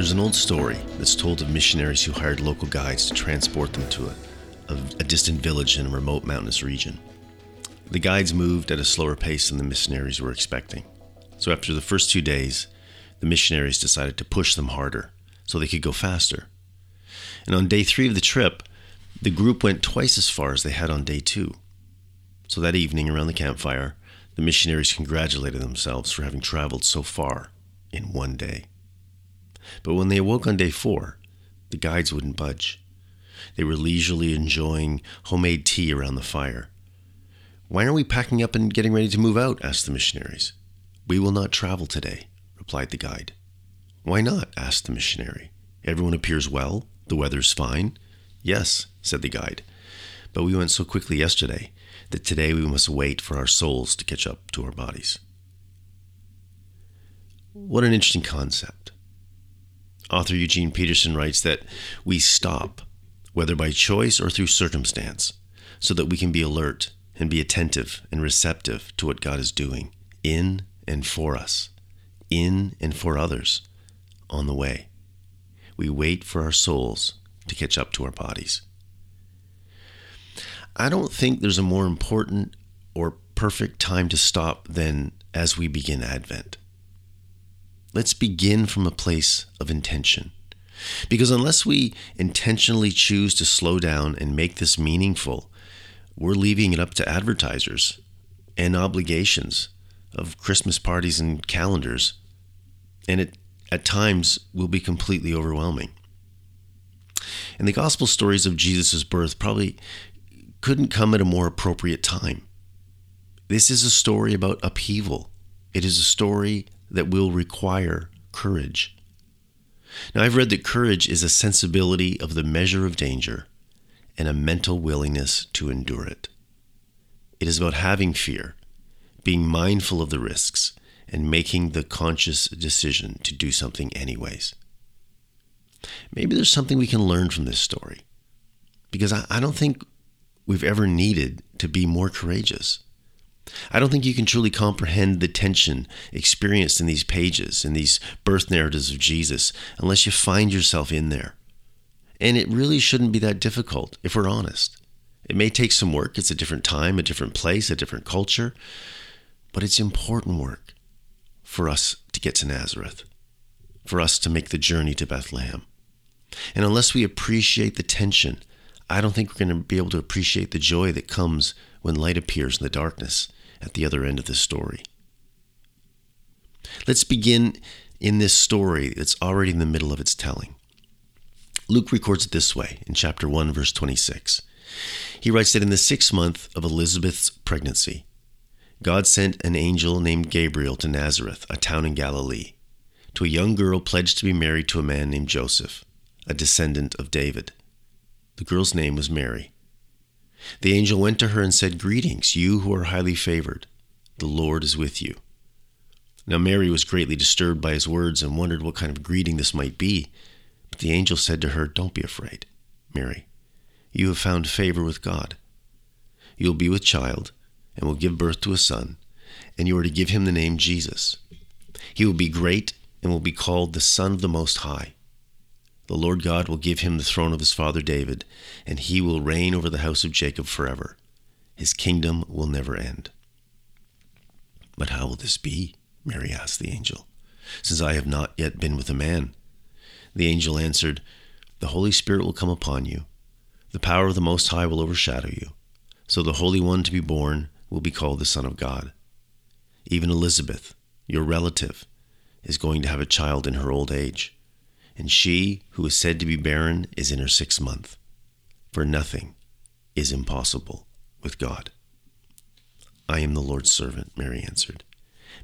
There's an old story that's told of missionaries who hired local guides to transport them to a, a, a, distant village in a remote mountainous region. The guides moved at a slower pace than the missionaries were expecting. So after the first two days, the missionaries decided to push them harder so they could go faster. And on day three of the trip, the group went twice as far as they had on day two. So that evening around the campfire, the missionaries congratulated themselves for having traveled so far in one day. But when they awoke on day four, the guides wouldn't budge. They were leisurely enjoying homemade tea around the fire. Why aren't we packing up and getting ready to move out? asked the missionaries. We will not travel today, replied the guide. Why not? asked the missionary. Everyone appears well. The weather's fine. Yes, said the guide. But we went so quickly yesterday that today we must wait for our souls to catch up to our bodies. What an interesting concept. Author Eugene Peterson writes that we stop, whether by choice or through circumstance, so that we can be alert and be attentive and receptive to what God is doing in and for us, in and for others, on the way. We wait for our souls to catch up to our bodies. I don't think there's a more important or perfect time to stop than as we begin Advent. Let's begin from a place of intention. Because unless we intentionally choose to slow down and make this meaningful, we're leaving it up to advertisers and obligations of Christmas parties and calendars. And it at times will be completely overwhelming. And the gospel stories of Jesus' birth probably couldn't come at a more appropriate time. This is a story about upheaval. It is a story that will require courage. Now, I've read that courage is a sensibility of the measure of danger and a mental willingness to endure it. It is about having fear, being mindful of the risks, and making the conscious decision to do something anyways. Maybe there's something we can learn from this story, because I, I don't think we've ever needed to be more courageous. I don't think you can truly comprehend the tension experienced in these pages, in these birth narratives of Jesus, unless you find yourself in there. And it really shouldn't be that difficult, if we're honest. It may take some work. It's a different time, a different place, a different culture, but it's important work for us to get to Nazareth, for us to make the journey to Bethlehem. And unless we appreciate the tension, I don't think we're going to be able to appreciate the joy that comes when light appears in the darkness at the other end of this story. Let's begin in this story that's already in the middle of its telling. Luke records it this way in chapter 1, verse 26. He writes that in the sixth month of Elizabeth's pregnancy, God sent an angel named Gabriel to Nazareth, a town in Galilee, to a young girl pledged to be married to a man named Joseph, a descendant of David. The girl's name was Mary. The angel went to her and said, Greetings, you who are highly favored. The Lord is with you. Now Mary was greatly disturbed by his words and wondered what kind of greeting this might be. But the angel said to her, Don't be afraid, Mary. You have found favor with God. You will be with child and will give birth to a son, and you are to give him the name Jesus. He will be great and will be called the Son of the Most High. The Lord God will give him the throne of his father David, and he will reign over the house of Jacob forever. His kingdom will never end. But how will this be? Mary asked the angel, since I have not yet been with a man. The angel answered, The Holy Spirit will come upon you. The power of the Most High will overshadow you. So the Holy One to be born will be called the Son of God. Even Elizabeth, your relative, is going to have a child in her old age and she who is said to be barren is in her sixth month. For nothing is impossible with God. I am the Lord's servant, Mary answered.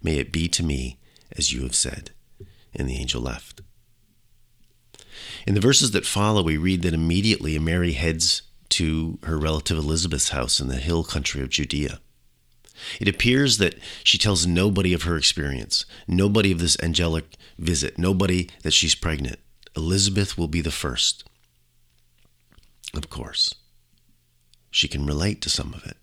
May it be to me as you have said. And the angel left. In the verses that follow, we read that immediately Mary heads to her relative Elizabeth's house in the hill country of Judea. It appears that she tells nobody of her experience, nobody of this angelic visit, nobody that she's pregnant. Elizabeth will be the first. Of course, she can relate to some of it.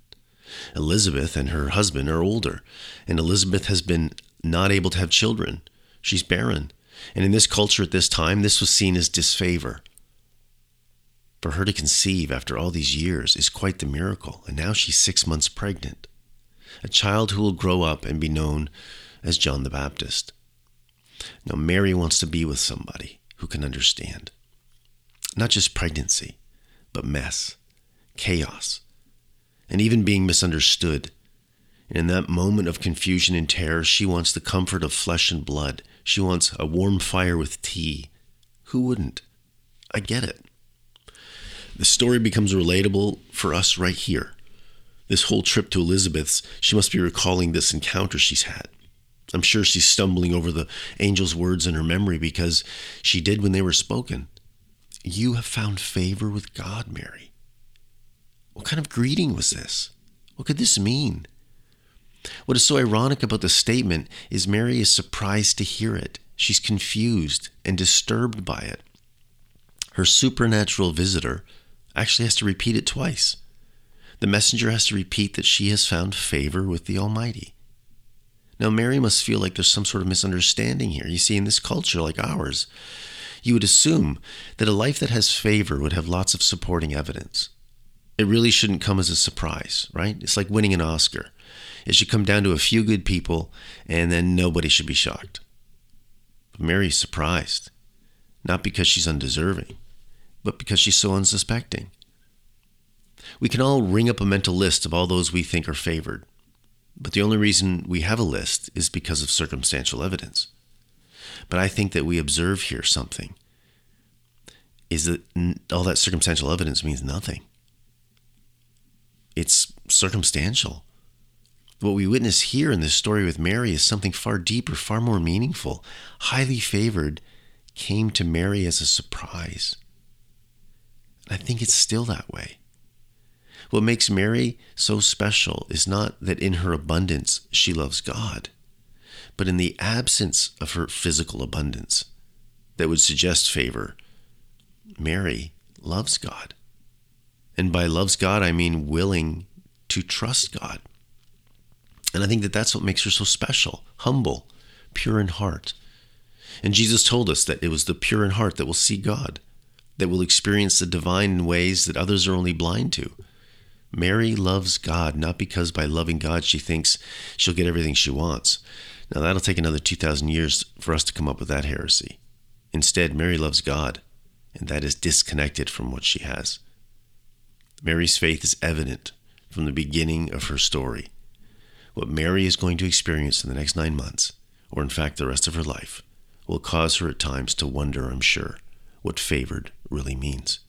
Elizabeth and her husband are older, and Elizabeth has been not able to have children. She's barren, And in this culture at this time, this was seen as disfavor. For her to conceive after all these years is quite the miracle, and now she's six months pregnant. A child who will grow up and be known as John the Baptist. Now, Mary wants to be with somebody who can understand. Not just pregnancy, but mess, chaos, and even being misunderstood. In that moment of confusion and terror, she wants the comfort of flesh and blood. She wants a warm fire with tea. Who wouldn't? I get it. The story becomes relatable for us right here. This whole trip to Elizabeth's, she must be recalling this encounter she's had. I'm sure she's stumbling over the angel's words in her memory because she did when they were spoken. You have found favor with God, Mary. What kind of greeting was this? What could this mean? What is so ironic about the statement is Mary is surprised to hear it. She's confused and disturbed by it. Her supernatural visitor actually has to repeat it twice. The messenger has to repeat that she has found favor with the Almighty. Now, Mary must feel like there's some sort of misunderstanding here. You see, in this culture like ours, you would assume that a life that has favor would have lots of supporting evidence. It really shouldn't come as a surprise, right? It's like winning an Oscar. It should come down to a few good people, and then nobody should be shocked. But Mary's surprised, not because she's undeserving, but because she's so unsuspecting. We can all ring up a mental list of all those we think are favored, but the only reason we have a list is because of circumstantial evidence. But I think that we observe here something is that all that circumstantial evidence means nothing. It's circumstantial. What we witness here in this story with Mary is something far deeper, far more meaningful. Highly favored came to Mary as a surprise. I think it's still that way. What makes Mary so special is not that in her abundance she loves God, but in the absence of her physical abundance that would suggest favor, Mary loves God. And by loves God, I mean willing to trust God. And I think that that's what makes her so special, humble, pure in heart. And Jesus told us that it was the pure in heart that will see God that will experience the divine in ways that others are only blind to. Mary loves God, not because by loving God she thinks she'll get everything she wants. Now, that'll take another 2,000 years for us to come up with that heresy. Instead, Mary loves God, and that is disconnected from what she has. Mary's faith is evident from the beginning of her story. What Mary is going to experience in the next nine months, or in fact the rest of her life, will cause her at times to wonder, I'm sure what favored really means.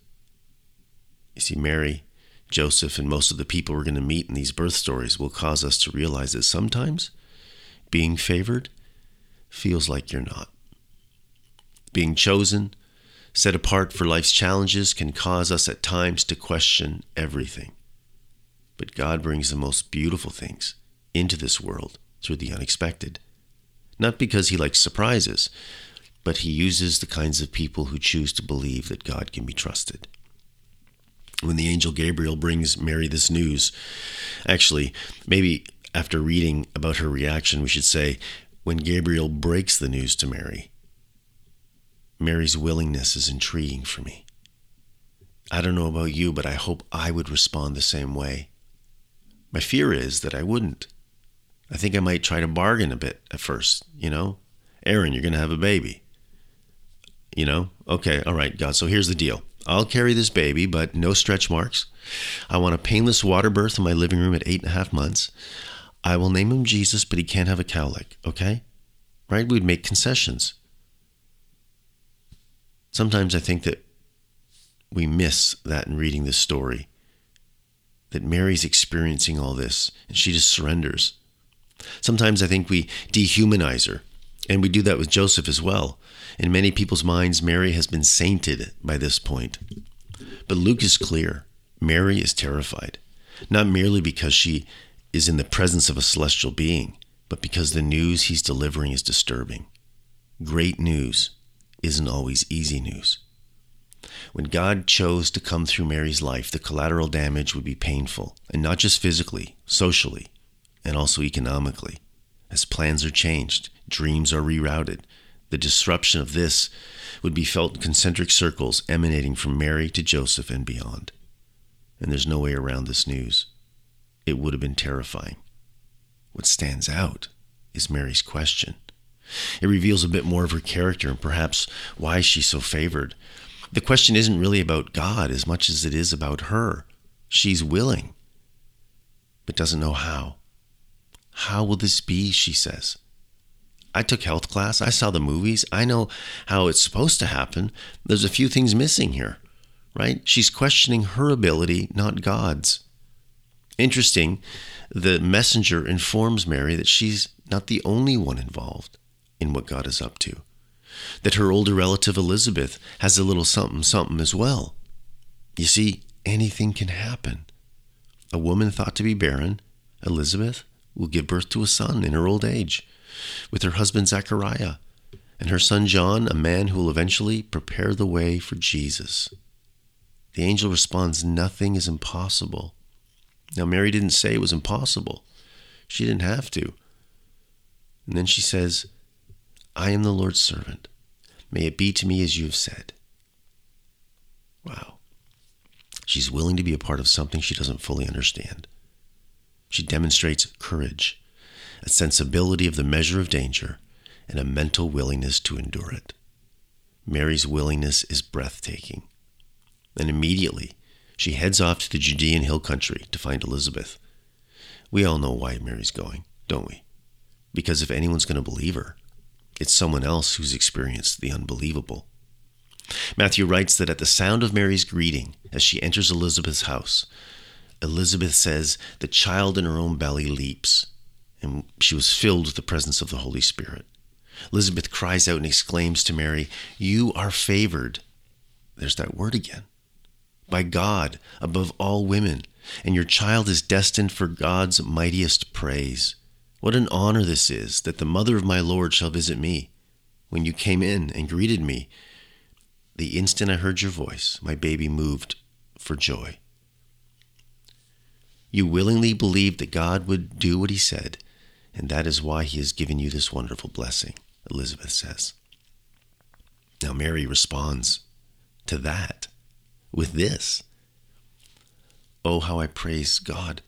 You see, Mary, Joseph, and most of the people we're going to meet in these birth stories will cause us to realize that sometimes being favored feels like you're not. Being chosen, set apart for life's challenges, can cause us at times to question everything. But God brings the most beautiful things into this world through the unexpected. Not because He likes surprises, but he uses the kinds of people who choose to believe that God can be trusted. When the angel Gabriel brings Mary this news, actually, maybe after reading about her reaction, we should say, when Gabriel breaks the news to Mary, Mary's willingness is intriguing for me. I don't know about you, but I hope I would respond the same way. My fear is that I wouldn't. I think I might try to bargain a bit at first, you know? Aaron, you're going to have a baby. You know, okay, all right, God. So here's the deal I'll carry this baby, but no stretch marks. I want a painless water birth in my living room at eight and a half months. I will name him Jesus, but he can't have a cowlick, okay? Right? We'd make concessions. Sometimes I think that we miss that in reading this story. That Mary's experiencing all this and she just surrenders. Sometimes I think we dehumanize her, and we do that with Joseph as well. In many people's minds, Mary has been sainted by this point. But Luke is clear Mary is terrified, not merely because she is in the presence of a celestial being, but because the news he's delivering is disturbing. Great news isn't always easy news. When God chose to come through Mary's life, the collateral damage would be painful, and not just physically, socially, and also economically. As plans are changed, dreams are rerouted, The disruption of this would be felt in concentric circles emanating from Mary to Joseph and beyond. And there's no way around this news. It would have been terrifying. What stands out is Mary's question. It reveals a bit more of her character and perhaps why she's so favored. The question isn't really about God as much as it is about her. She's willing, but doesn't know how. How will this be? She says. I took health class. I saw the movies. I know how it's supposed to happen. There's a few things missing here, right? She's questioning her ability, not God's. Interesting, the messenger informs Mary that she's not the only one involved in what God is up to, that her older relative Elizabeth has a little something something as well. You see, anything can happen. A woman thought to be barren, Elizabeth, will give birth to a son in her old age, with her husband Zechariah, and her son John, a man who will eventually prepare the way for Jesus. The angel responds, Nothing is impossible. Now, Mary didn't say it was impossible. She didn't have to. And then she says, I am the Lord's servant. May it be to me as you have said. Wow. She's willing to be a part of something she doesn't fully understand. She demonstrates courage, a sensibility of the measure of danger, and a mental willingness to endure it. Mary's willingness is breathtaking. And immediately, she heads off to the Judean hill country to find Elizabeth. We all know why Mary's going, don't we? Because if anyone's going to believe her, it's someone else who's experienced the unbelievable. Matthew writes that at the sound of Mary's greeting as she enters Elizabeth's house, Elizabeth says, The child in her own belly leaps, and she was filled with the presence of the Holy Spirit. Elizabeth cries out and exclaims to Mary, You are favored. There's that word again. By God above all women, and your child is destined for God's mightiest praise. What an honor this is that the mother of my Lord shall visit me. When you came in and greeted me, the instant I heard your voice, my baby moved for joy. You willingly believed that God would do what he said, and that is why he has given you this wonderful blessing, Elizabeth says. Now, Mary responds to that with this Oh, how I praise God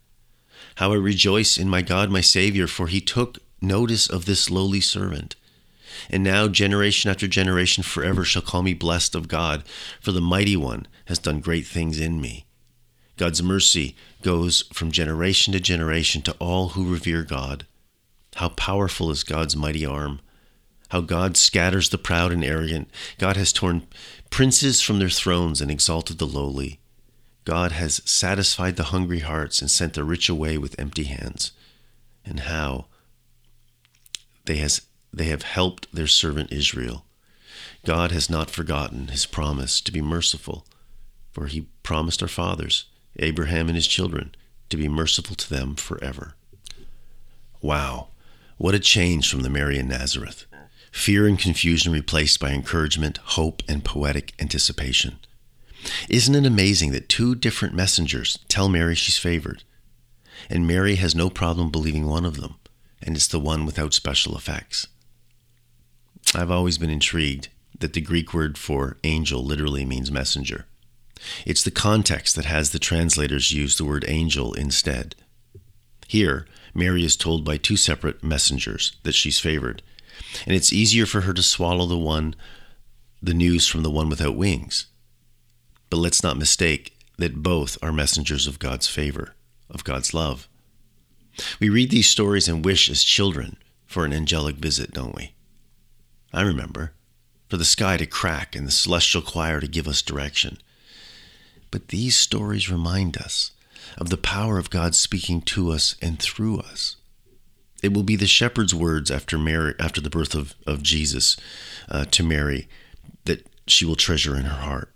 how I rejoice in my God, my Savior, for he took notice of this lowly servant. And now, generation after generation, forever shall call me blessed of God, for the mighty one has done great things in me. God's mercy goes from generation to generation to all who revere God. How powerful is God's mighty arm! How God scatters the proud and arrogant. God has torn princes from their thrones and exalted the lowly. God has satisfied the hungry hearts and sent the rich away with empty hands. And how they, has, they have helped their servant Israel. God has not forgotten his promise to be merciful, for he promised our fathers, Abraham and his children, to be merciful to them forever. Wow, what a change from the Mary in Nazareth. Fear and confusion replaced by encouragement, hope, and poetic anticipation. Isn't it amazing that two different messengers tell Mary she's favored? And Mary has no problem believing one of them, and it's the one without special effects. I've always been intrigued that the Greek word for angel literally means messenger. It's the context that has the translators use the word angel instead. Here, Mary is told by two separate messengers that she's favored, and it's easier for her to swallow the one the news from the one without wings. But let's not mistake that both are messengers of God's favor, of God's love. We read these stories and wish as children for an angelic visit, don't we? I remember, for the sky to crack and the celestial choir to give us direction. But these stories remind us of the power of God speaking to us and through us. It will be the shepherd's words after Mary, after the birth of, of Jesus uh, to Mary, that she will treasure in her heart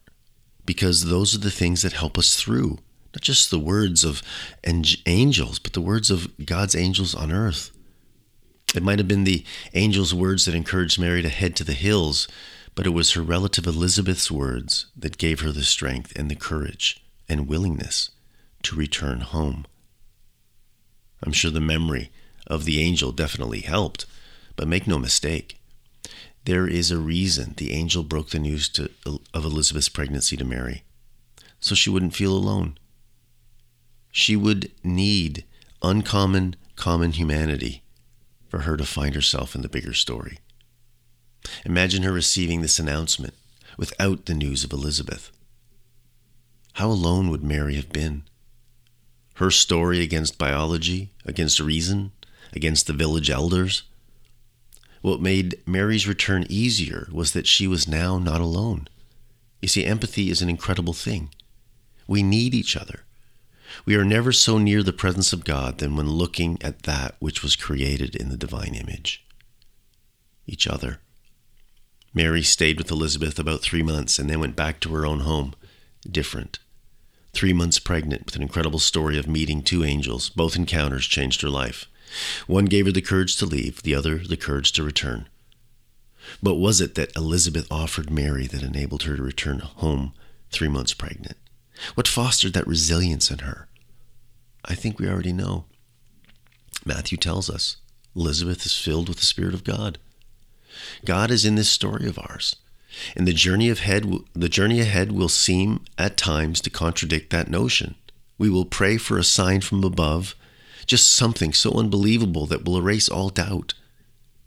because those are the things that help us through. Not just the words of angels, but the words of God's angels on earth. It might have been the angel's words that encouraged Mary to head to the hills, but it was her relative Elizabeth's words that gave her the strength and the courage and willingness to return home. I'm sure the memory of the angel definitely helped, but make no mistake, There is a reason the angel broke the news to, of Elizabeth's pregnancy to Mary, so she wouldn't feel alone. She would need uncommon, common humanity for her to find herself in the bigger story. Imagine her receiving this announcement without the news of Elizabeth. How alone would Mary have been? Her story against biology, against reason, against the village elders. What made Mary's return easier was that she was now not alone. You see, empathy is an incredible thing. We need each other. We are never so near the presence of God than when looking at that which was created in the divine image each other. Mary stayed with Elizabeth about three months and then went back to her own home, different. Three months pregnant, with an incredible story of meeting two angels. Both encounters changed her life. One gave her the courage to leave, the other the courage to return. But was it that Elizabeth offered Mary that enabled her to return home three months pregnant? What fostered that resilience in her? I think we already know. Matthew tells us Elizabeth is filled with the Spirit of God. God is in this story of ours. And the journey ahead, the journey ahead will seem at times to contradict that notion. We will pray for a sign from above, just something so unbelievable that will erase all doubt.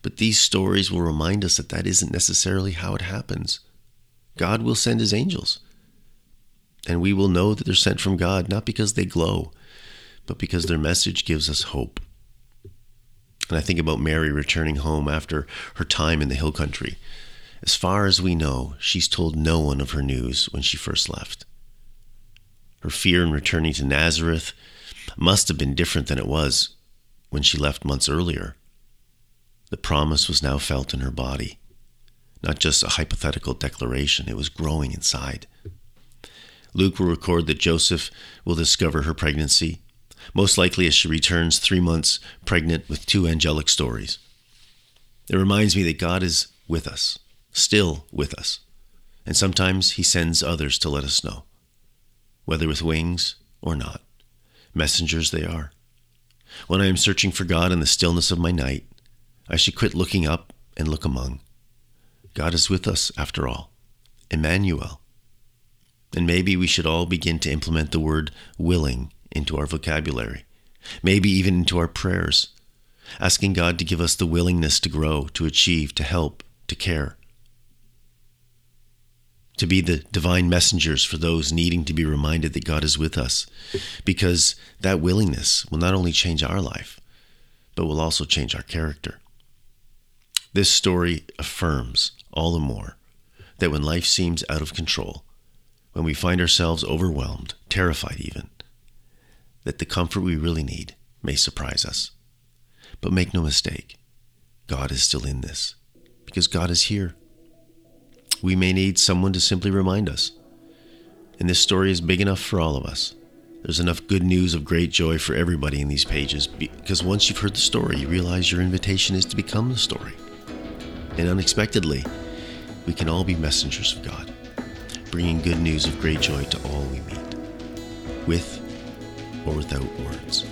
But these stories will remind us that that isn't necessarily how it happens. God will send his angels. And we will know that they're sent from God, not because they glow, but because their message gives us hope. And I think about Mary returning home after her time in the hill country. As far as we know, she's told no one of her news when she first left. Her fear in returning to Nazareth must have been different than it was when she left months earlier. The promise was now felt in her body, not just a hypothetical declaration, it was growing inside. Luke will record that Joseph will discover her pregnancy, most likely as she returns three months pregnant with two angelic stories. It reminds me that God is with us, still with us, and sometimes He sends others to let us know, whether with wings or not. Messengers they are. When I am searching for God in the stillness of my night, I should quit looking up and look among. God is with us after all. Emmanuel, and maybe we should all begin to implement the word willing into our vocabulary, maybe even into our prayers, asking God to give us the willingness to grow, to achieve, to help, to care, to be the divine messengers for those needing to be reminded that God is with us, because that willingness will not only change our life, but will also change our character. This story affirms all the more that when life seems out of control, when we find ourselves overwhelmed, terrified even, that the comfort we really need may surprise us. But make no mistake, God is still in this, because God is here. We may need someone to simply remind us. And this story is big enough for all of us. There's enough good news of great joy for everybody in these pages, because once you've heard the story, you realize your invitation is to become the story. And unexpectedly, we can all be messengers of God bringing good news of great joy to all we meet, with or without words.